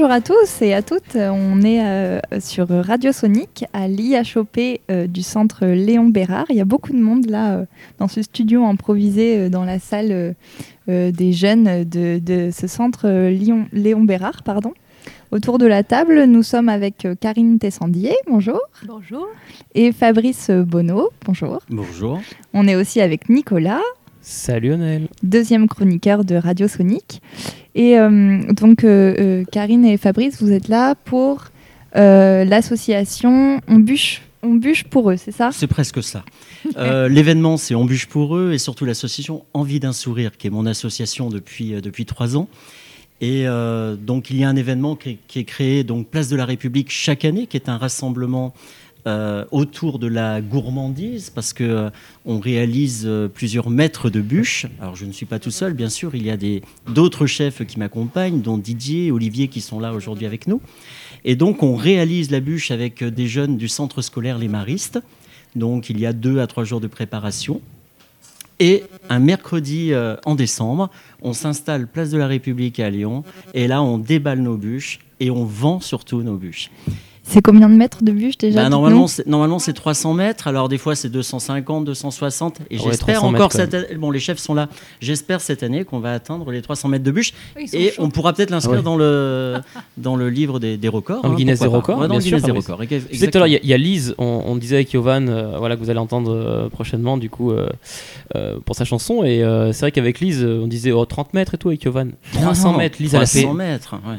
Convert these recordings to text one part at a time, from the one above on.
Bonjour à tous et à toutes. On est euh, sur Radio Sonic à l'IHOP euh, du centre Léon Bérard. Il y a beaucoup de monde là euh, dans ce studio improvisé dans la salle des jeunes de, ce centre Léon Bérard. Pardon. Autour de la table, nous sommes avec Karine Tessandier, bonjour. Bonjour. Et Fabrice Bonneau, bonjour. Bonjour. On est aussi avec Nicolas. Salut Lionel. Deuxième chroniqueur de Radio Sonic. Et euh, donc, euh, euh, Karine et Fabrice, vous êtes là pour l'association On bûche, on bûche pour eux, c'est ça? C'est presque ça. L'événement, c'est On bûche pour eux et surtout l'association Envie d'un sourire, qui est mon association depuis, depuis trois ans. Et donc, il y a un événement qui est, qui est, créé, donc Place de la République, chaque année, qui est un rassemblement euh, autour de la gourmandise parce que euh, on réalise euh, plusieurs mètres de bûches. Alors je ne suis pas tout seul, bien sûr, il y a d'autres chefs qui m'accompagnent, dont Didier Olivier qui sont là aujourd'hui avec nous. Et donc on réalise la bûche avec des jeunes du centre scolaire Les Maristes. Donc il y a deux à trois jours de préparation. Et un mercredi en décembre, on s'installe place de la République à Lyon et là on déballe nos bûches et on vend surtout nos bûches. C'est combien de mètres de bûche déjà bah, Normalement, c'est, normalement c'est 300 mètres. Alors des fois c'est 250, 260. Et j'espère encore cette bon les chefs sont là. J'espère cette année qu'on va atteindre les 300 mètres de bûche et on pourra peut-être l'inscrire dans le dans le livre des, des records. Dans hein, Guinness des records. dans le Guinness des records. il y, a Lise. On, disait avec Yovan, euh, voilà que vous allez entendre euh, prochainement du coup euh, pour sa chanson. Et c'est vrai qu'avec Lise, on disait oh, 30 mètres et tout avec Yovan. 300 mètres. Lise 300 mètres. Ouais.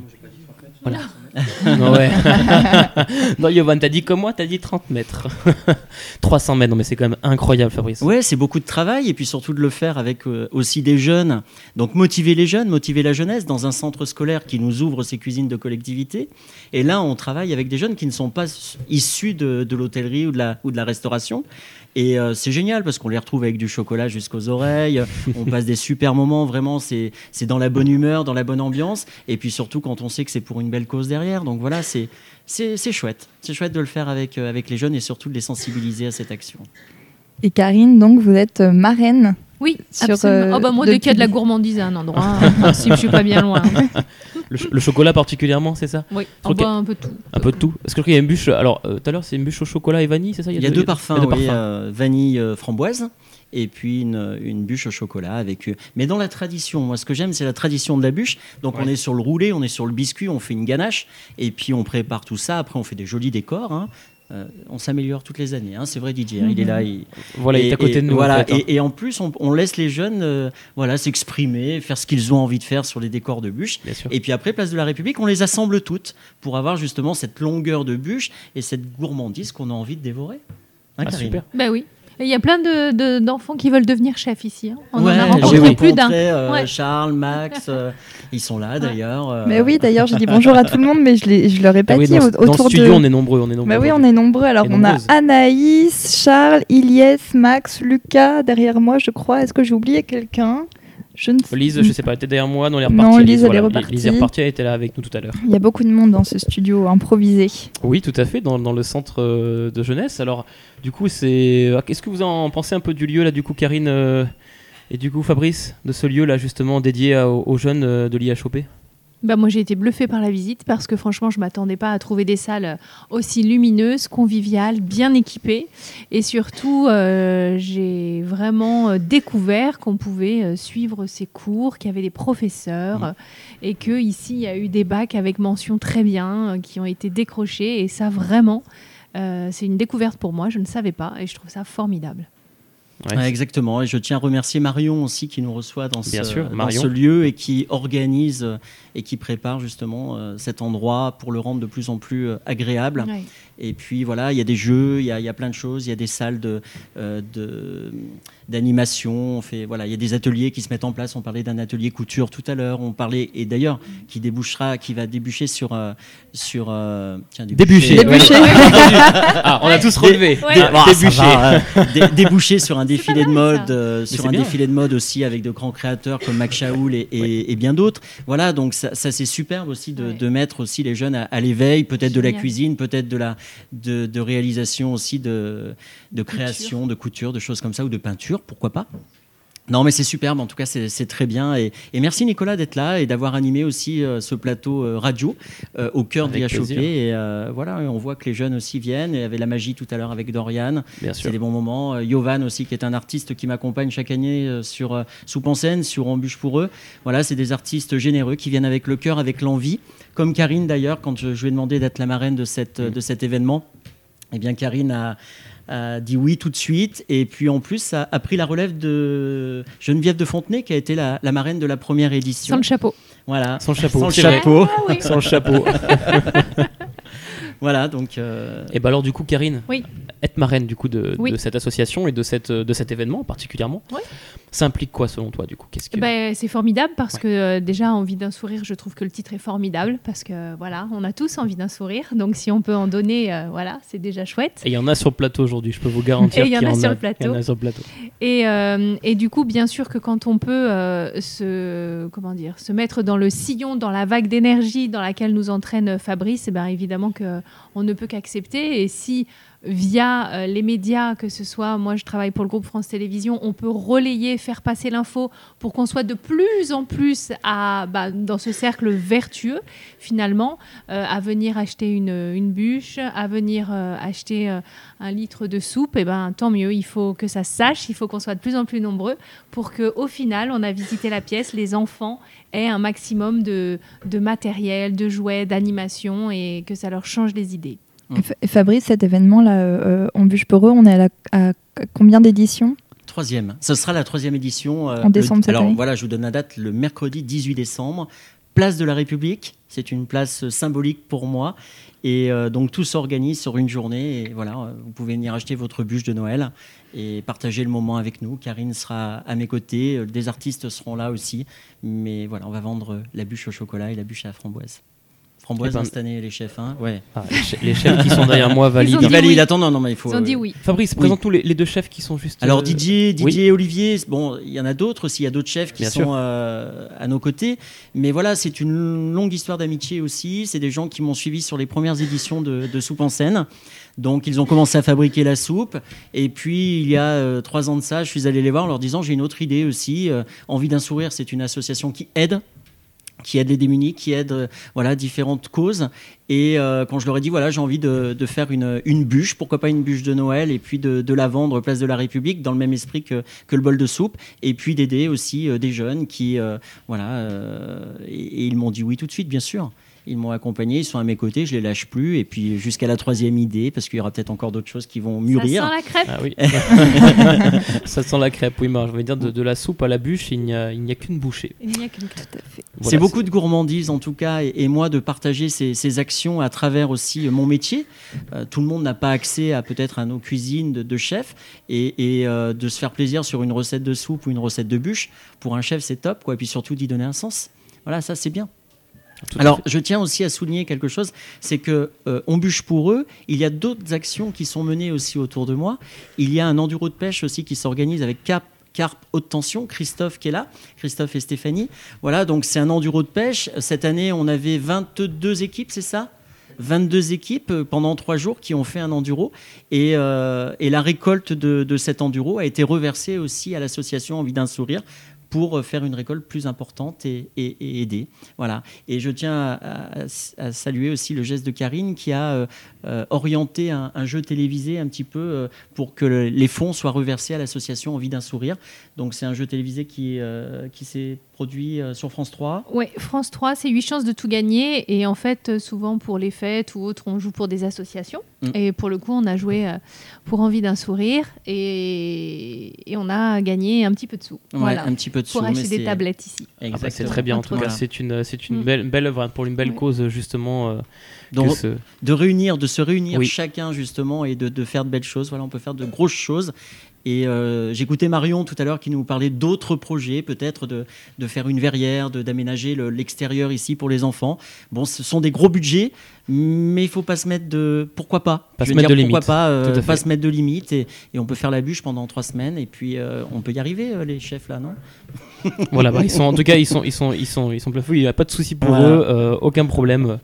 Voilà. ouais. non, Yovan, t'as dit comme moi, t'as dit 30 mètres. 300 mètres, non, mais c'est quand même incroyable, Fabrice. Ouais, c'est beaucoup de travail, et puis surtout de le faire avec euh, aussi des jeunes. Donc, motiver les jeunes, motiver la jeunesse dans un centre scolaire qui nous ouvre ses cuisines de collectivité. Et là, on travaille avec des jeunes qui ne sont pas issus de, de l'hôtellerie ou, ou de la restauration. Et euh, c'est génial parce qu'on les retrouve avec du chocolat jusqu'aux oreilles. on passe des super moments, vraiment, c'est dans la bonne humeur, dans la bonne ambiance. Et puis surtout quand on sait que c'est pour une belle cause derrière. Donc voilà, c'est chouette. C'est chouette de le faire avec, euh, avec les jeunes et surtout de les sensibiliser à cette action. Et Karine, donc vous êtes euh, marraine oui, sur, absolument. oh bah moi, dès qu'il y a de la gournandise à un endroit, si je suis pas bien loin. Le, chocolat particulièrement, c'est ça Oui, un peu, un peu tout. Un peu de tout. Est-ce qu'il y a une bûche Alors, tout à l'heure, c'est une bûche au chocolat et vanille, c'est ça? Il y a, deux, parfums, oui, vanille framboise et puis une, une, bûche au chocolat avec mais dans la tradition moi ce que j'aime c'est la tradition de la bûche donc on est sur le roulé on est sur le biscuit on fait une ganache et puis on prépare tout ça après on fait des jolis décors hein. Euh, on s'améliore toutes les années. Hein. c'est vrai, Didier. Hein, il est là. Il, voilà, il est à côté de nous. Voilà, hein. et, en plus, on, laisse les jeunes euh, voilà, s'exprimer, faire ce qu'ils ont envie de faire sur les décors de bûches. Et puis après, place de la République, on les assemble toutes pour avoir justement cette longueur de bûche et cette gourmandise qu'on a envie de dévorer. Ah, super. Ben oui. Il y a plein d'enfants de, qui veulent devenir chefs ici. Hein. On en a rencontré plus d'un. Euh, Charles, Max, euh, ils sont là d'ailleurs. Euh. Mais oui, d'ailleurs, je dis bonjour à tout le monde, mais je, ne leur ai pas ah dit. Dans, autour dans le studio, on est nombreux. On est nombreux. Mais oui, on est nombreux. Alors, on a Anaïs, Charles, Iliès, Max, Lucas derrière moi, je crois. Est-ce que j'ai oublié quelqu'un? Je ne Lise, je sais pas, elle était derrière moi, non, elle est repartie. Non, Lise, elle est repartie. Lise est repartie, elle était là avec nous tout à l'heure. Il y a beaucoup de monde dans ce studio improvisé. Oui, tout à fait, dans, dans le centre euh, de jeunesse. Alors, du coup, c'est. Euh, qu'est-ce que vous en pensez un peu du lieu, là, du coup, Karine euh, et du coup, Fabrice, de ce lieu, là, justement, dédié aux, jeunes de l'IHOP bah moi j'ai été bluffée par la visite parce que franchement je m'attendais pas à trouver des salles aussi lumineuses, conviviales, bien équipées. Et surtout euh, j'ai vraiment euh, découvert qu'on pouvait euh, suivre ces cours, qu'il y avait des professeurs mmh. et que ici il y a eu des bacs avec mention très bien qui ont été décrochés. Et ça vraiment c'est une découverte pour moi, je ne savais pas et je trouve ça formidable exactement. Et je tiens à remercier Marion aussi qui nous reçoit dans, ce, ce, lieu et qui organise euh, et qui prépare justement euh, cet endroit pour le rendre de plus en plus euh, agréable. Et puis voilà, il y a des jeux, il y a, plein de choses, il y a des salles de, d'animation. On fait voilà, il y a des ateliers qui se mettent en place. On parlait d'un atelier couture tout à l'heure. On parlait et d'ailleurs qui débouchera, qui va déboucher sur sur tiens, déboucher. ah, on a tous relevé. Déboucher. déboucher sur un défilé de mode, euh, sur un défilé de mode aussi avec de grands créateurs comme Mac Shaoul et, bien d'autres. Voilà, donc ça, c'est superbe aussi de, mettre aussi les jeunes à, l'éveil, peut-être de la cuisine, peut-être de la de, réalisation aussi de, de création, de couture, de choses comme ça ou de peinture, pourquoi pas. Non, mais c'est superbe, en tout cas, c'est très bien. Et, merci Nicolas d'être là et d'avoir animé aussi euh, ce plateau euh, radio euh, au cœur de l'IHOP. Et voilà, on voit que les jeunes aussi viennent. Il y avait la magie tout à l'heure avec Dorian. C'est des bons moments. Yovan aussi, qui est un artiste qui m'accompagne chaque année sur Soupe en scène, sur Embûche pour eux. Voilà, c'est des artistes généreux qui viennent avec le cœur, avec l'envie. Comme Karine d'ailleurs, quand je, lui ai demandé d'être la marraine de, cette, de cet événement, eh bien Karine a a dit oui tout de suite. Et puis en plus, a, a pris la relève de Geneviève de Fontenay, qui a été la, marraine de la première édition. Sans le chapeau. Voilà. Sans le chapeau. Sans le chapeau. Ah Sans le chapeau. voilà, donc. Euh, et bah alors du coup, Karine, oui. être marraine du coup de, de, cette association et de, cette, de cet événement particulièrement. Oui. Ça implique quoi selon toi du coup Qu'est-ce que... Ben, c'est formidable parce que euh, déjà envie d'un sourire, je trouve que le titre est formidable parce que voilà, on a tous envie d'un sourire. Donc si on peut en donner, euh, voilà, c'est déjà chouette. Et il y en a sur le plateau aujourd'hui, je peux vous garantir. Et il y, en a sur le plateau. Y en a sur le plateau. Et, euh, et du coup, bien sûr que quand on peut se comment dire, se mettre dans le sillon, dans la vague d'énergie dans laquelle nous entraîne Fabrice, eh ben évidemment que on ne peut qu'accepter. Et si via euh, les médias, que ce soit, moi je travaille pour le groupe France Télévisions, on peut relayer, faire passer l'info pour qu'on soit de plus en plus à, bah, dans ce cercle vertueux, finalement, euh, à venir acheter une, bûche, à venir euh, acheter un litre de soupe, et eh ben tant mieux, il faut que ça se sache, il faut qu'on soit de plus en plus nombreux pour qu'au final, on a visité la pièce, les enfants aient un maximum de, de matériel, de jouets, d'animation et que ça leur change les idées. Et Fabrice, cet événement-là, euh, en bûche pour eux, on est à, combien d'éditions? Troisième. Ce sera la troisième édition. Euh, en décembre cette Alors voilà, je vous donne la date, le mercredi 18 décembre. Place de la République, c'est une place symbolique pour moi. Et euh, donc tout s'organise sur une journée. Et voilà, vous pouvez venir acheter votre bûche de Noël et partager le moment avec nous. Karine sera à mes côtés, des artistes seront là aussi. Mais voilà, on va vendre la bûche au chocolat et la bûche à la framboise. Framboise eh ben, cette année, les chefs. Hein ouais. Ah, les, chefs qui sont derrière moi valident. Ils, valident. Attends, non, non, mais il faut. Ils ont dit oui. Fabrice, présente-nous les, deux chefs qui sont juste. Alors euh, Didier, Didier et Olivier. Bon, il y en a d'autres aussi. Il y a d'autres chefs qui sont euh, à nos côtés. Mais voilà, c'est une longue histoire d'amitié aussi. C'est des gens qui m'ont suivi sur les premières éditions de, Soupe en scène. Donc ils ont commencé à fabriquer la soupe. Et puis il y a euh, trois ans de ça, je suis allé les voir en leur disant j'ai une autre idée aussi. Envie d'un sourire, c'est une association qui aide qui aide les démunis, qui aide euh, voilà différentes causes. Et euh, quand je leur ai dit voilà j'ai envie de, faire une, une, bûche, pourquoi pas une bûche de Noël, et puis de, la vendre place de la République dans le même esprit que, que le bol de soupe, et puis d'aider aussi euh, des jeunes qui voilà et, ils m'ont dit oui tout de suite bien sûr. Ils m'ont accompagné, ils sont à mes côtés, je les lâche plus. Et puis jusqu'à la troisième idée, parce qu'il y aura peut-être encore d'autres choses qui vont mûrir. Ça sent la crêpe. Ah oui. ça sent la crêpe, oui, je veux dire de, la soupe à la bûche, il n'y a, a qu'une bouchée. Il n'y a qu'une crêpe. c'est beaucoup de gourmandise en tout cas, et, moi de partager ces, actions à travers aussi mon métier. Euh, tout le monde n'a pas accès à peut-être à nos cuisines de, chef, et, euh, de se faire plaisir sur une recette de soupe ou une recette de bûche. Pour un chef, c'est top, quoi. Et puis surtout d'y donner un sens. Voilà, ça c'est bien. Alors, je tiens aussi à souligner quelque chose, c'est que euh, on bûche pour eux. Il y a d'autres actions qui sont menées aussi autour de moi. Il y a un enduro de pêche aussi qui s'organise avec Cap Carpe haute tension, Christophe qui est là, Christophe et Stéphanie. Voilà, donc c'est un enduro de pêche. Cette année, on avait 22 équipes, c'est ça? 22 équipes euh, pendant trois jours qui ont fait un enduro. Et, euh, la récolte de, cet enduro a été reversée aussi à l'association Envie d'un sourire pour euh, faire une récolte plus importante et, aider. Voilà. Et je tiens à, saluer aussi le geste de Karine qui a euh, euh, orienté un, jeu télévisé un petit peu pour que les fonds soient reversés à l'association Envie d'un sourire. Donc c'est un jeu télévisé qui, qui s'est produit sur France 3. Oui, France 3, c'est 8 chances de tout gagner. Et en fait, souvent pour les fêtes ou autres, on joue pour des associations. Mm. Et pour le coup, on a joué pour Envie d'un sourire et, on a gagné un petit peu de sous. voilà. un petit peu pour acheter des tablettes ici. Ah bah, c'est très bien en tout cas. C'est une, c'est une mm. belle, belle œuvre pour une belle cause justement. Euh, De réunir, de se réunir chacun justement et de, de, faire de belles choses. Voilà, on peut faire de grosses choses. Et euh, j'écoutais Marion tout à l'heure qui nous parlait d'autres projets, peut-être de, de, faire une verrière, d'aménager l'extérieur ici pour les enfants. Bon, ce sont des gros budgets, mais il faut pas se mettre de. Pourquoi pas? Pas Je se veux mettre de dire, Pourquoi limites. pas, euh, pas se mettre de limites et, et on peut faire la bûche pendant trois semaines et puis euh, on peut y arriver, euh, les chefs là, non? Voilà, bah, ils sont en tout cas ils sont ils sont ils sont ils sont. Il n'y a pas de souci pour Voilà. eux, euh, aucun problème.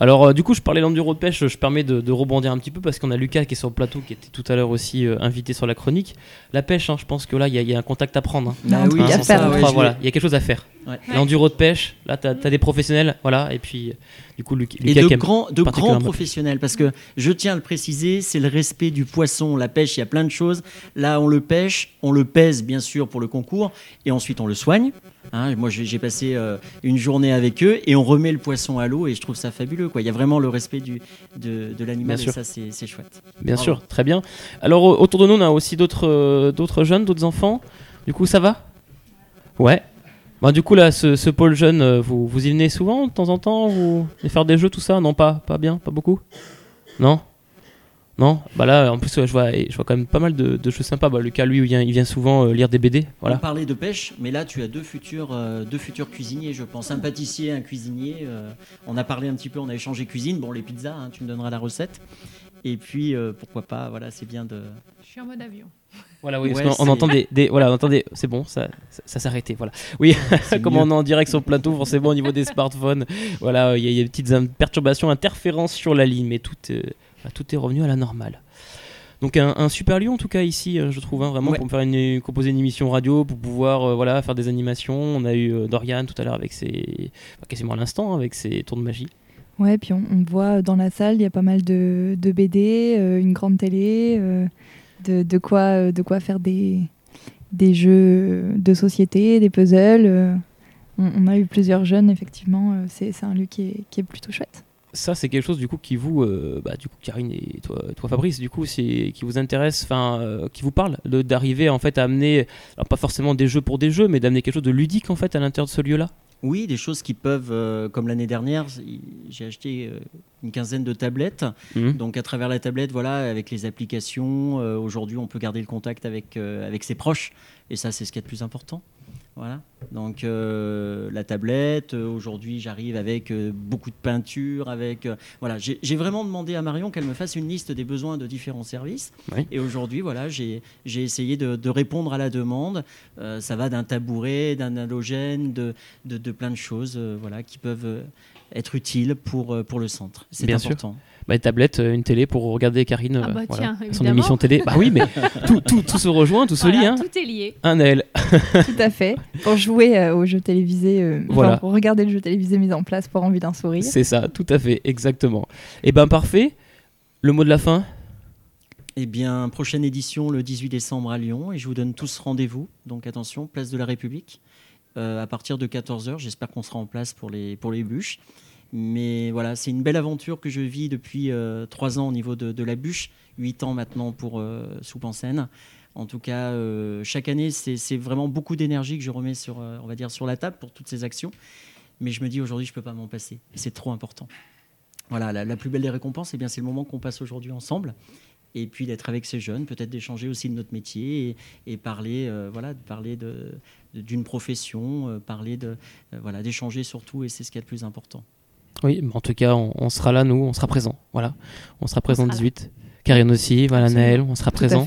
Alors euh, du coup, je parlais l'enduro de pêche. Je permets de, de rebondir un petit peu parce qu'on a Lucas qui est sur le plateau, qui était tout à l'heure aussi euh, invité sur la chronique. La pêche, hein, je pense que là, il y, a- il y a un contact à prendre. hein. Non, Ah oui, il je voilà, y a quelque chose à faire. Ouais. L'enduro de pêche, là, tu as, des professionnels, voilà, et puis euh, du coup, Luc- Et Lucas de qui grands, de grands professionnels, parce que je tiens à le préciser, c'est le respect du poisson. La pêche, il y a plein de choses. Là, on le pêche, on le pèse bien sûr pour le concours, et ensuite on le soigne. Hein, moi, j'ai passé euh, une journée avec eux, et on remet le poisson à l'eau, et je trouve ça fabuleux. Quoi. Il y a vraiment le respect du, de, de l'animal, et sûr. ça, c'est chouette. Bien Bravo. sûr, très bien. Alors autour de nous, on a aussi d'autres euh, d'autres jeunes, d'autres enfants. Du coup, ça va? Ouais. Bah, du coup, là, ce, ce pôle jeune, euh, vous, vous y venez souvent, de temps en temps Vous venez faire des jeux, tout ça? Non, pas, pas bien, pas beaucoup? Non? Non? Bah là, en plus, je, vois, je vois quand même pas mal de, choses sympas. Bah, Lucas, lui, il vient, il vient souvent euh, lire des BD. On Voilà. parlait de pêche, mais là, tu as deux futurs, euh, deux futurs cuisiniers, je pense. Un pâtissier, un cuisinier. on a parlé un petit peu, on a échangé cuisine. Bon, les pizzas, hein, tu me donneras la recette. Et puis, euh, pourquoi pas, voilà, c'est bien de... Je suis en mode avion. Voilà, oui, Ouais, parce qu'on- on c'est- entend des, des- voilà, on entend des- c'est bon, ça, ça, ça s'est arrêté, voilà. Oui, C'est comme mieux. on est en direct sur le plateau, forcément au niveau des smartphones, voilà, il y, a- il y a des petites perturbations, interférences sur la ligne, mais tout, euh, tout est revenu à la normale. Donc un, un super lieu en tout cas ici, euh, je trouve, hein, vraiment Ouais. pour me faire une, composer une émission radio, pour pouvoir euh, voilà faire des animations. On a eu euh, Dorian tout à l'heure avec ses, quasiment à l'instant hein, avec ses tours de magie. Ouais, puis on, voit dans la salle, il y a pas mal de, BD, euh, une grande télé, euh, de, quoi, euh, de quoi faire des, des jeux de société, des puzzles. on, a eu plusieurs jeunes, effectivement. c'est un lieu qui est, qui est plutôt chouette. Ça c'est quelque chose du coup qui vous, bah, du coup Karine et toi, toi Fabrice, du coup c'est qui vous intéresse, enfin qui vous parle, d'arriver en fait à amener, alors pas forcément des jeux pour des jeux, mais d'amener quelque chose de ludique en fait à l'intérieur de ce lieu-là? Oui, des choses qui peuvent, euh, comme l'année dernière, j'ai acheté euh, une quinzaine de tablettes. Mhm. Donc à travers la tablette, voilà, avec les applications, euh, aujourd'hui on peut garder le contact avec, avec ses proches. Et ça, c'est ce qui est le plus important. Voilà. Donc euh, la tablette, euh, aujourd'hui j'arrive avec euh, beaucoup de peinture, avec voilà, j'ai vraiment demandé à Marion qu'elle me fasse une liste des besoins de différents services. Oui. Et aujourd'hui voilà, j'ai essayé de, de répondre à la demande. Ça va d'un tabouret, d'un halogène, de, de, de plein de choses, voilà, qui peuvent être utiles pour pour le centre. C'est Bien sûr. Bah, une tablette, euh, une télé pour regarder Karine, Ah euh, bah voilà, tiens, son émission télé. Bah oui, mais tout, tout, tout se rejoint, tout se lie. Hein. Tout est lié. Un Naël. Tout à fait. Pour jouer euh, télévisés, euh, enfin, Voilà. pour regarder le jeu télévisé mis en place pour envie d'un sourire. C'est ça, tout à fait, exactement. Et ben parfait. Le mot de la fin? Eh bien, prochaine édition le 18 décembre à Lyon et je vous donne tous rendez-vous. Donc attention, place de la République. Euh, à partir de 14h, j'espère qu'on sera en place pour les, pour les bûches. Mais voilà, c'est une belle aventure que je vis depuis euh, trois ans au niveau de, la bûche, huit ans maintenant pour euh, en scène. En tout cas, euh, chaque année, c'est vraiment beaucoup d'énergie que je remets sur, euh, on va dire, sur la table pour toutes ces actions. Mais je me dis aujourd'hui, je ne peux pas m'en passer. C'est trop important. Voilà, la, plus belle des récompenses, eh c'est le moment qu'on passe aujourd'hui ensemble et puis d'être avec ces jeunes, peut-être d'échanger aussi de notre métier et, parler, euh, voilà, parler de- d'une profession, euh, parler de, voilà, d'échanger surtout, et c'est ce qui est le plus important. Oui, mais en tout cas, on, on sera là, nous, on sera présent. Voilà, on sera présent sera là. 18. Karine aussi, voilà, Absolument. Naël, on sera Tout présent.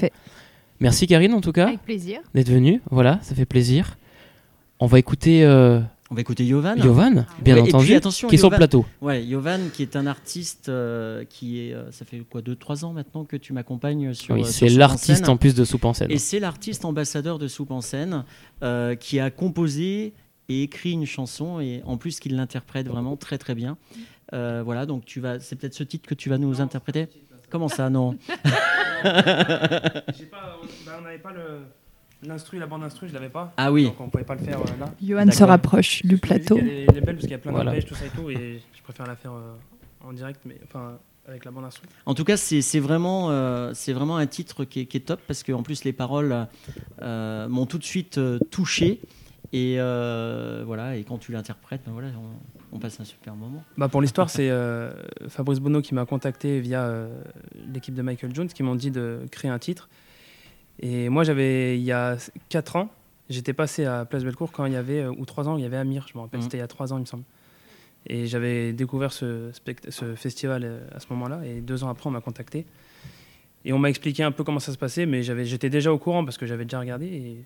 Merci Karine, en tout cas, Avec plaisir. d'être venue. Voilà, ça fait plaisir. On va écouter euh, On va écouter Yovan. Yovan, bien Ouais, et entendu, puis, attention, qui est sur le plateau. Ouais, Yovan, qui est un artiste euh, qui est, euh, ça fait quoi, deux, trois ans maintenant que tu m'accompagnes sur. Oui, c'est en l'artiste en plus de Soupe en scène. Et c'est l'artiste ambassadeur de Soupe en scène euh, qui a composé et écrit une chanson et en plus qu'il l'interprète vraiment très très bien. Euh, voilà, donc tu vas, c'est peut-être ce titre que tu vas nous interpréter. Comment ça, non pas, bah, on n'avait pas le l'instru, la bande instru, je l'avais pas. Ah oui. Donc on pouvait pas le faire euh, là. Johan se rapproche du La plateau. Elle est, elle est belle parce qu'il y a plein Voilà. d'arpèges, tout ça et tout, et je préfère la faire euh, en direct, mais enfin avec la bande instru. En tout cas, c'est c'est vraiment, euh, c'est vraiment un titre qui est, qui est top parce qu'en plus les paroles euh, m'ont tout de suite euh, touché. Et euh, voilà, et quand tu l'interprètes, ben voilà, on, on passe un super moment. Bah pour l'histoire, c'est euh, Fabrice Bonneau qui m'a contacté via euh, l'équipe de Michael Jones qui m'ont dit de créer un titre. Et moi, j'avais il y a 4 ans, j'étais passé à Place Bellecour quand il y avait, ou 3 ans, il y avait Amir, je me rappelle, Mhm. c'était il y a 3 ans, il me semble. Et j'avais découvert ce, festival à ce moment-là. Et deux ans après, on m'a contacté. Et on m'a expliqué un peu comment ça se passait, mais j'avais- j'étais déjà au courant parce que j'avais déjà regardé. Et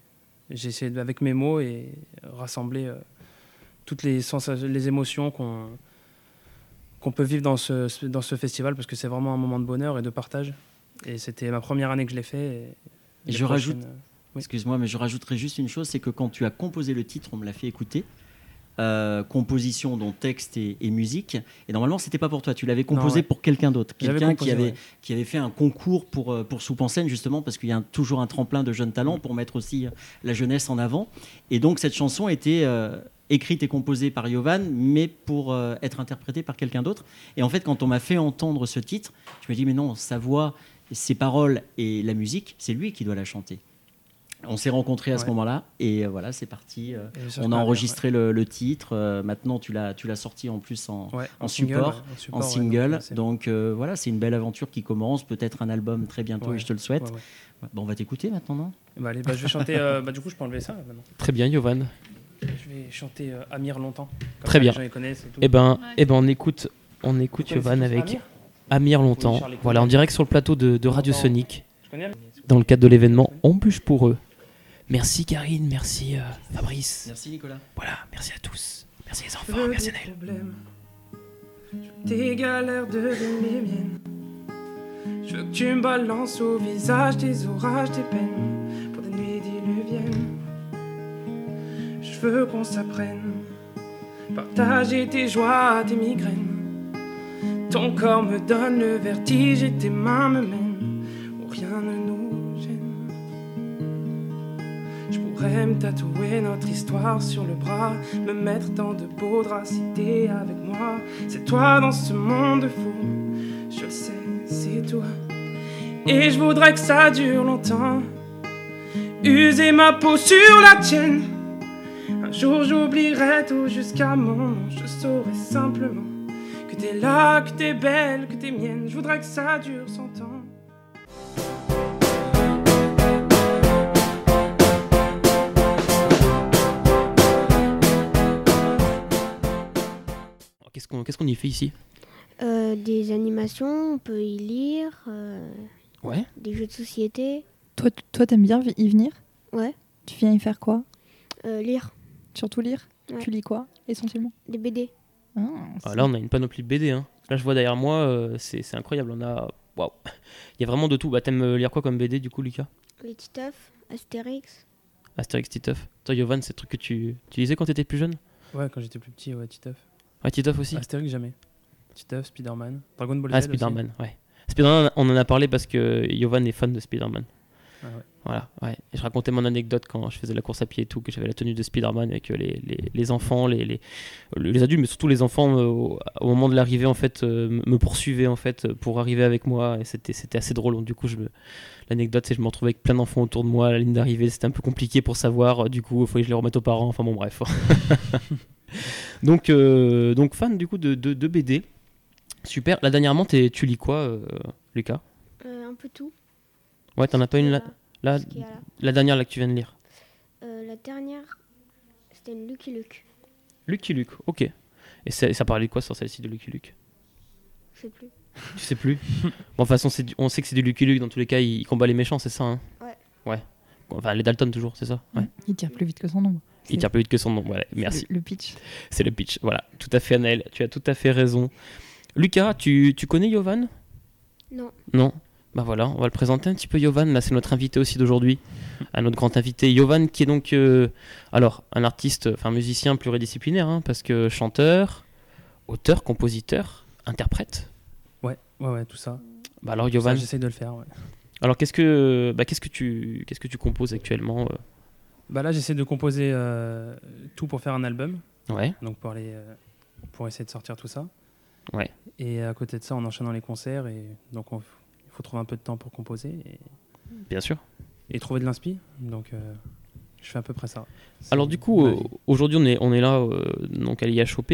j'ai essayé, avec mes mots, et rassembler euh, toutes les, sensations, les émotions qu'on qu'on peut vivre dans ce, ce- dans ce festival parce que c'est vraiment un moment de bonheur et de partage. Et c'était ma première année que je l'ai fait. Et, je prochaines, euh, Oui. Excuse-moi, mais je rajouterai juste une chose, c'est que quand tu as composé le titre, on me l'a fait écouter. Euh, composition dont texte et, et musique. Et normalement c'était pas pour toi. Tu l'avais composé ouais. pour quelqu'un d'autre. Quelqu'un qui avait ouais. qui avait fait un concours pour euh, pour Soupe en scène justement parce qu'il y a un- toujours un tremplin de jeunes talents pour mettre aussi euh, la jeunesse en avant. Et donc cette chanson était euh, écrite et composée par Yovan mais pour euh, être interprétée par quelqu'un d'autre. Et en fait quand on m'a fait entendre ce titre je me dis mais non sa voix ses paroles et la musique c'est lui qui doit la chanter on s'est rencontrés à ce moment-là et euh, voilà c'est parti euh, Et on a enregistré le, le titre. euh, maintenant, tu l'as, tu l'as sorti en plus en, ouais. Ouais, en single, support, en support, single. donc, euh, voilà, c'est une belle aventure qui commence. Peut-être un album très bientôt Ouais. et je te le souhaite. ouais, ouais. Ouais, bon, on va t'écouter maintenant, non? Bah, allez, bah, je vais chanter. euh, bah, du coup, je peux enlever ça maintenant. Très bien, Yovan. Je vais chanter euh, Amir longtemps. Comme Très bien. Les gens les connaissent et tout. Eh ben, Ouais. eh ben, on écoute, on écoute Yovan avec Amir Amir longtemps. Oui, Voilà, en direct sur le plateau de, de Radio. Sonic, Je connais dans le cadre de l'événement On bûche pour eux. Merci Karine, merci euh, Fabrice. Merci Nicolas. Voilà, merci à tous. Merci les enfants, merci problèmes. Je veux tes galères deviennent les miennes. Je veux que tu me balances au visage des orages, des peines pour des nuits diluviennes. Je veux qu'on s'apprenne, partager tes joies, tes migraines. Ton corps me donne le vertige et tes mains me mènent tatouer notre histoire sur le bras, me mettre dans de beaux draps avec moi. C'est toi dans ce monde fou, je sais, c'est toi. Et je voudrais que ça dure longtemps, user ma peau sur la tienne. Un jour j'oublierai tout jusqu'à mon nom, je saurai simplement que t'es là, que t'es belle, que t'es mienne. Je voudrais que ça dure cent ans. Qu'on qu'est-ce qu'on y fait ici? Euh, des animations, on peut y lire, euh, Ouais. des jeux de société. Toi, t- toi, t'aimes bien y venir? Ouais. Tu viens y faire quoi? Euh, lire Surtout lire? Ouais. Tu lis quoi, essentiellement? Des BD. Ah, Ah, là, on a une panoplie de BD. Hein. Là, je vois derrière moi, euh, c'est c'est incroyable. On a. Waouh Il y a vraiment de tout. Bah, t'aimes lire quoi comme BD du coup, Lucas? Les Titeuf, Astérix. Astérix, Titeuf. Toi, Yovan, c'est le truc que tu, tu lisais quand t'étais plus jeune? Ouais, quand j'étais plus petit, ouais, Titeuf. Ouais, Titeuf aussi Astérix, jamais. Titeuf, Spider-Man, Dragon Ball Z. Ah. Spider-Man, ouais. Spider-Man, on en a parlé parce que Yovan est fan de Spider-Man. Ah ouais. Voilà, ouais. Et je racontais mon anecdote quand je faisais la course à pied et tout, que j'avais la tenue de Spider-Man avec euh, les, les, les enfants, les, les, les adultes, mais surtout les enfants, euh, au, au moment de l'arrivée, en fait, euh, me- poursuivaient, en fait, pour arriver avec moi. Et c'était, c'était assez drôle. Donc, du coup, je me... l'anecdote, c'est que je me retrouvais avec plein d'enfants autour de moi à la ligne d'arrivée. C'était un peu compliqué pour savoir. Du coup, il fallait que je les remette aux parents. Enfin, bon, bref. donc, euh, donc, fan, du coup, de, de, de BD. Super. Là, dernièrement, t'es- tu lis quoi, euh, Lucas? Euh, un peu tout. Ouais, t'en as pas une là. La dernière là que tu viens de lire. Euh, la dernière, c'était une Lucky Luke. Lucky Luke, ok. Et ça, ça parlait de quoi sur celle-ci de Lucky Luke? Je sais plus. Tu sais plus? Bon, de toute façon, du- on sait que c'est du Lucky Luke. Dans tous les cas, il, il combat les méchants, c'est ça hein? Ouais. Ouais. Enfin, les Dalton toujours, c'est ça? Ouais. Il tire plus vite que son nombre. Il tire plus vite que son nom. Voilà, C'est merci. Le, le pitch. C'est le pitch. Voilà, tout à fait, Anaël. Tu as tout à fait raison. Lucas, tu, tu connais Yovan? Non. Non? Bah voilà, on va le présenter un petit peu Yovan. Là, c'est notre invité aussi d'aujourd'hui. Un autre grand invité, Yovan, qui est donc euh, alors un artiste, enfin musicien pluridisciplinaire, hein, parce que chanteur, auteur, compositeur, interprète. Ouais, ouais, ouais, tout ça. Bah alors Ça, Yovan, J'essaye de le faire, ouais. alors qu'est-ce que bah, qu'est-ce que tu qu'est-ce que tu composes actuellement euh? Bah là, j'essaie de composer euh, tout pour faire un album. Ouais. Donc pour, aller, euh, pour essayer de sortir tout ça. Ouais. Et à côté de ça, en enchaînant les concerts. Et donc on- il faut trouver un peu de temps pour composer et, Bien sûr. et trouver de l'inspi. Donc euh, je fais à peu près ça. Alors du coup, aujourd'hui on est, on est là donc à l'IHOP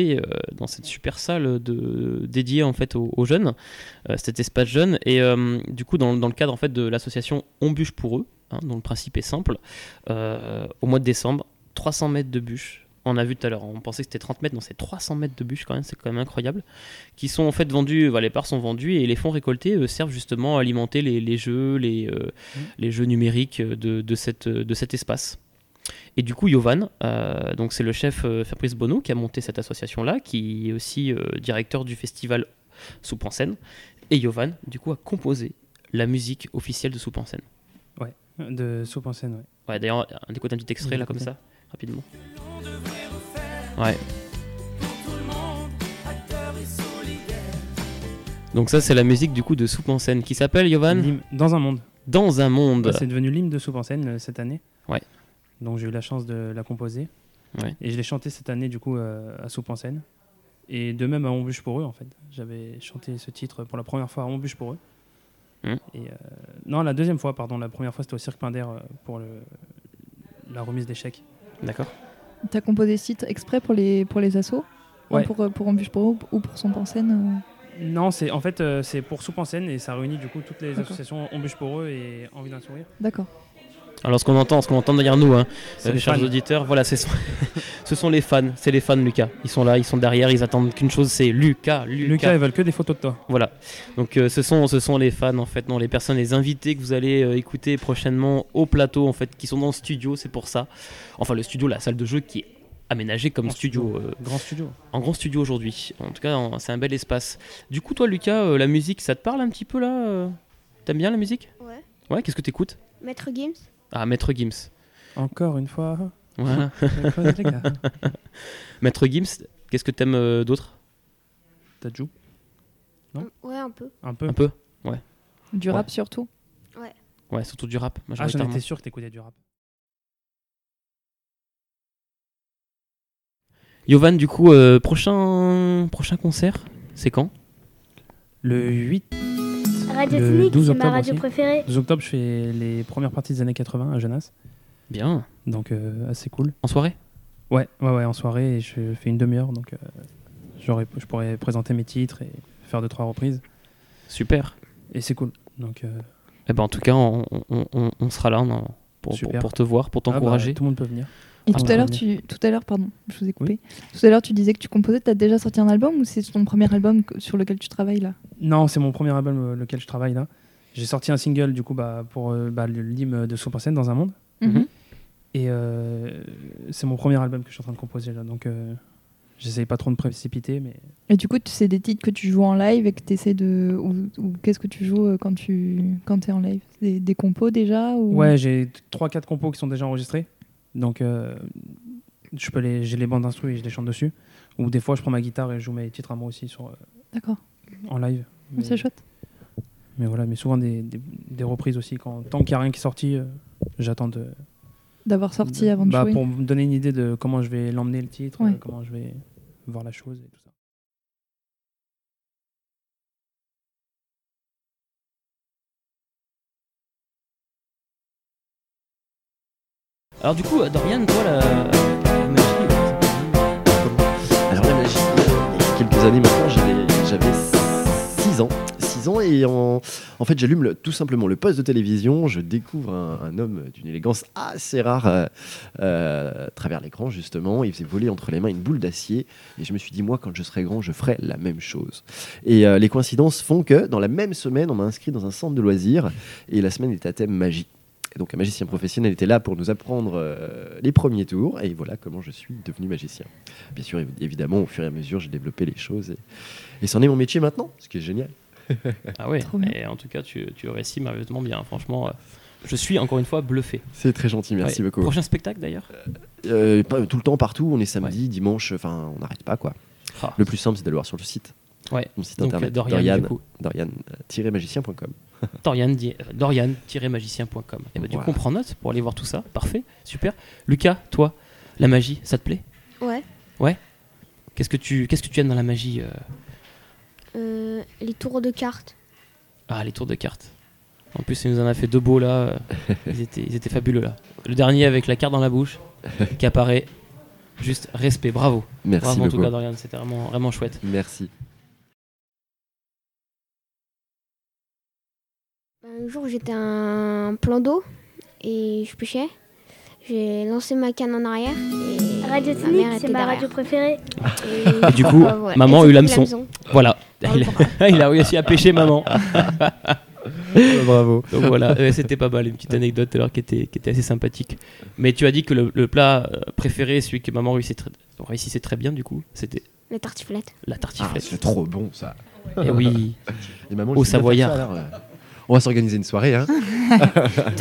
dans cette super salle de, dédiée en fait aux, aux jeunes, cet espace jeune et du coup dans, dans le cadre en fait de l'association On bûche pour eux, hein, dont le principe est simple, euh, au mois de décembre, 300 mètres de bûche On a vu tout à l'heure, on pensait que c'était 30 mètres, non, c'est 300 mètres de bûches quand même, c'est quand même incroyable. Qui sont en fait vendus, voilà, les parts sont vendues et les fonds récoltés euh, servent justement à alimenter les, les jeux, les, euh, Mhm. les jeux numériques de, de, cette, de cet espace. Et du coup, Yovan, euh, donc c'est le chef euh, Fabrice Bonneau qui a monté cette association-là, qui est aussi euh, directeur du festival Soupe en scène. Et Yovan, du coup, a composé la musique officielle de Soupe en scène. De soupe en scène, ouais. Ouais, d'ailleurs, on écoute un petit extrait Oui, là comme ça, rapidement. Ouais. Donc ça c'est la musique du coup de Soupe en scène qui s'appelle Yovan Dans un monde. Dans un monde. C'est devenu l'hymne de soupe en scène euh, cette année. Ouais. Donc j'ai eu la chance de la composer. Ouais. Et je l'ai chanté cette année du coup euh, à soupe en scène. Et de même à Embûche pour eux en fait. J'avais chanté ce titre pour la première fois à Embûche pour eux. Et euh, non, la deuxième fois, pardon. La première fois c'était au Cirque Pinder euh, pour le, la remise des chèques. D'accord. T'as composé ce titre exprès pour les, pour les assos? Ouais. Pour, euh, pour Embûche pour eux ou pour son scène Non, c'est en fait euh, c'est pour soupe en scène et ça réunit du coup toutes les associations Embûche pour eux et Envie d'un sourire. D'accord. Alors ce qu'on entend, ce qu'on entend derrière nous, hein, euh, les chers fans. auditeurs, voilà, ce sont, ce sont les fans, c'est les fans Lucas. Ils sont là, ils sont derrière, ils attendent qu'une chose, c'est Lucas, Lucas. Lucas, ils veulent que des photos de toi. Voilà. Donc euh, ce sont ce sont les fans en fait, non les personnes, les invités que vous allez euh, écouter prochainement au plateau en fait, qui sont dans le studio, c'est pour ça. Enfin le studio, la salle de jeu qui est aménagée comme En studio, studio. euh, Grand studio. en grand studio aujourd'hui. En tout cas, c'est un bel espace. Du coup, toi Lucas, euh, la musique, ça te parle un petit peu là T'aimes bien la musique? Ouais. Ouais. Qu'est-ce que t'écoutes? Maître Gims Ah, Maître Gims. Encore une fois. Voilà. les gars. Maître Gims. Qu'est-ce que t'aimes euh, d'autre? T'as joué Non? Ouais, un peu. Un peu? Un peu. Du Ouais. rap surtout Ouais, surtout du rap. Ah, j'en majoritairement. étais sûr que t'écoutais du rap. Yovan, du coup, euh, prochain prochain concert, c'est quand? Le 8 Radio 12 c'est octobre ma radio aussi. préférée. 12 octobre, je fais les premières parties des années 80 à Genasse. Bien. Donc, euh, assez cool. En soirée? Ouais, ouais, ouais, en soirée, et je fais une demi-heure. Donc, euh, je pourrais présenter mes titres et faire deux, trois reprises. Super. Et c'est cool. Donc, euh, Eh ben, en tout cas, on, on- on- on sera là non, pour, pour te voir, pour ah bah, t'encourager. tout le monde peut venir. Et tout à l'heure, tu, tout à l'heure, pardon, je vous ai coupé. Tout à l'heure, tu disais que tu composais. T'as déjà sorti un album ou c'est ton premier album sur lequel tu travailles là? Non, c'est mon premier album euh, lequel je travaille là. J'ai sorti un single du coup bah, pour euh, bah, le- l'hymne de scène dans un monde. Mhm. Et euh, c'est mon premier album que je suis en train de composer là. Donc euh, j'essaye pas trop de précipiter, mais Et du coup, c'est des titres que tu joues en live et que tu essaies de. Ou, ou qu'est-ce que tu joues quand tu quand es en live? Des, des compos déjà ou... ouais, j'ai 3-4 compos qui sont déjà enregistrés. Donc euh, je peux les, j'ai les bandes d'instru et je les chante dessus. Ou des fois je prends ma guitare et je joue mes titres à moi aussi sur, euh, D'accord, en live. Mais, c'est chouette. mais voilà, mais souvent des, des- des reprises aussi. Quand, tant qu'il n'y a rien qui est sorti, euh, j'attends de, D'avoir sorti avant de bah, jouer. Pour me donner une idée de comment je vais l'emmener le titre, Ouais. comment je vais voir la chose et tout ça. Alors, du coup, Dorian, toi, la, magie, Alors la magie, il y a quelques années maintenant, j'avais j'avais 6 ans. 6 ans et en, fait j'allume tout simplement le poste de télévision, je découvre un, homme d'une élégance assez rare euh, euh, à travers l'écran justement, il faisait voler entre les mains une boule d'acier et je me suis dit moi quand je serai grand je ferai la même chose. Et euh, les coïncidences font que dans la même semaine on m'a inscrit dans un centre de loisirs et la semaine était à thème magie. Et donc un magicien professionnel était là pour nous apprendre euh, les premiers tours et voilà comment je suis devenu magicien. Bien sûr, évi- évidemment, au fur et à mesure, j'ai développé les choses et, et c'en est mon métier maintenant, ce qui est génial. Ah ouais, bien. et en tout cas, tu, tu réussis merveilleusement bien. Franchement, euh, je suis encore une fois bluffé. C'est très gentil, merci Ouais. beaucoup. Prochain spectacle d'ailleurs? Euh, pas- tout le temps, partout, on est samedi, dimanche, enfin, on n'arrête pas quoi. Ah. Le plus simple, c'est d'aller voir sur le site. Ouais. Mon site Donc, internet, Dorian, Dorian, coup. Dorian-magicien.com. Dorian-magicien.com. Et bah, du coup, Voilà. on prend note pour aller voir tout ça. Parfait, super. Lucas, toi, la magie, ça te plaît? Ouais. Qu'est-ce que tu qu'est-ce que tu aimes dans la magie euh? Euh, les tours de cartes. Ah, les tours de cartes. En plus, il nous en a fait deux beaux là. ils, étaient, ils étaient fabuleux là. Le dernier avec la carte dans la bouche qui apparaît. Juste respect, bravo. Merci bravo en tout cas, Dorian, c'était vraiment, vraiment chouette. Merci. Un jour, j'étais à un plan d'eau et je pêchais. J'ai lancé ma canne en arrière et Radio c'est ma radio préférée. Et Du coup, euh, voilà. maman a eu l'hameçon. Voilà. Il a, il a réussi à pêcher maman. Bravo. Donc voilà, c'était pas mal, une petite anecdote alors qui était, qui était assez sympathique. Mais tu as dit que le, le plat euh, préféré, celui que maman réussissait très, réussissait très bien du coup, c'était Les tartiflettes. la Ah, tartiflette. c'est trop bon ça. Et oui. Et maman, Au Savoyard. On va s'organiser une soirée. Hein.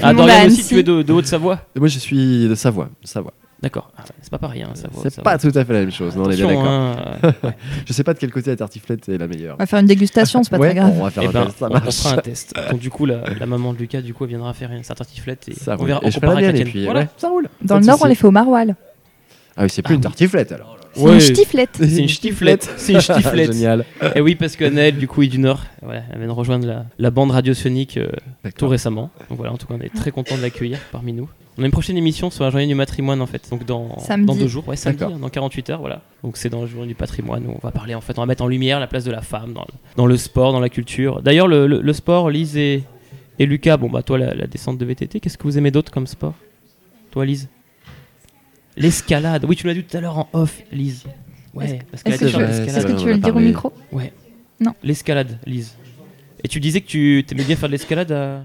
Ah, Dorian aussi, tu es de, de Haute-Savoie? Moi, je suis de Savoie. Savoie. D'accord. Ah, c'est pas pareil, hein, Savoie. C'est Savoie. pas tout à fait la même chose. Non, on est bien d'accord. hein, euh, Je sais pas de quel côté la tartiflette est la meilleure. On va faire une dégustation, c'est pas Ouais, très grave. on va faire eh un ben, test, ça on, fera un test. Donc du coup, la, la maman de Lucas, du coup, elle viendra faire une- sa tartiflette et Ça on roule. verra. Et on je et puis tienne. Voilà. ouais, ça roule. Dans le Nord, on les fait au maroilles. Ah oui, c'est plus une tartiflette alors. C'est Ouais. une stiflette. C'est une stiflette. C'est une stiflette. Génial. Et oui, parce que Anaël, du coup, est du Nord. Voilà, elle vient de rejoindre la, la bande radiosonique euh, tout récemment. Donc voilà, en tout cas, on est très content de l'accueillir parmi nous. On a une prochaine émission sur la journée du matrimoine en fait, donc dans, Samedi. dans deux jours, ouais, samedi, hein, dans 48 heures, voilà. Donc c'est dans la journée du patrimoine où on va parler en fait, on va mettre en lumière la place de la femme dans le, dans le sport, dans la culture. D'ailleurs, le, le- le sport, Lise et, et Lucas, bon bah toi la, la descente de VTT, qu'est-ce que vous aimez d'autre comme sport? Toi, Lise? L'escalade. Oui, tu l'as dit tout à l'heure en off, Lise. Ouais, parce qu'elle Est-ce que, tu, l'escalade. est-ce que tu veux le dire au micro? L'escalade, Lise. Et tu disais que tu aimais bien faire de l'escalade à...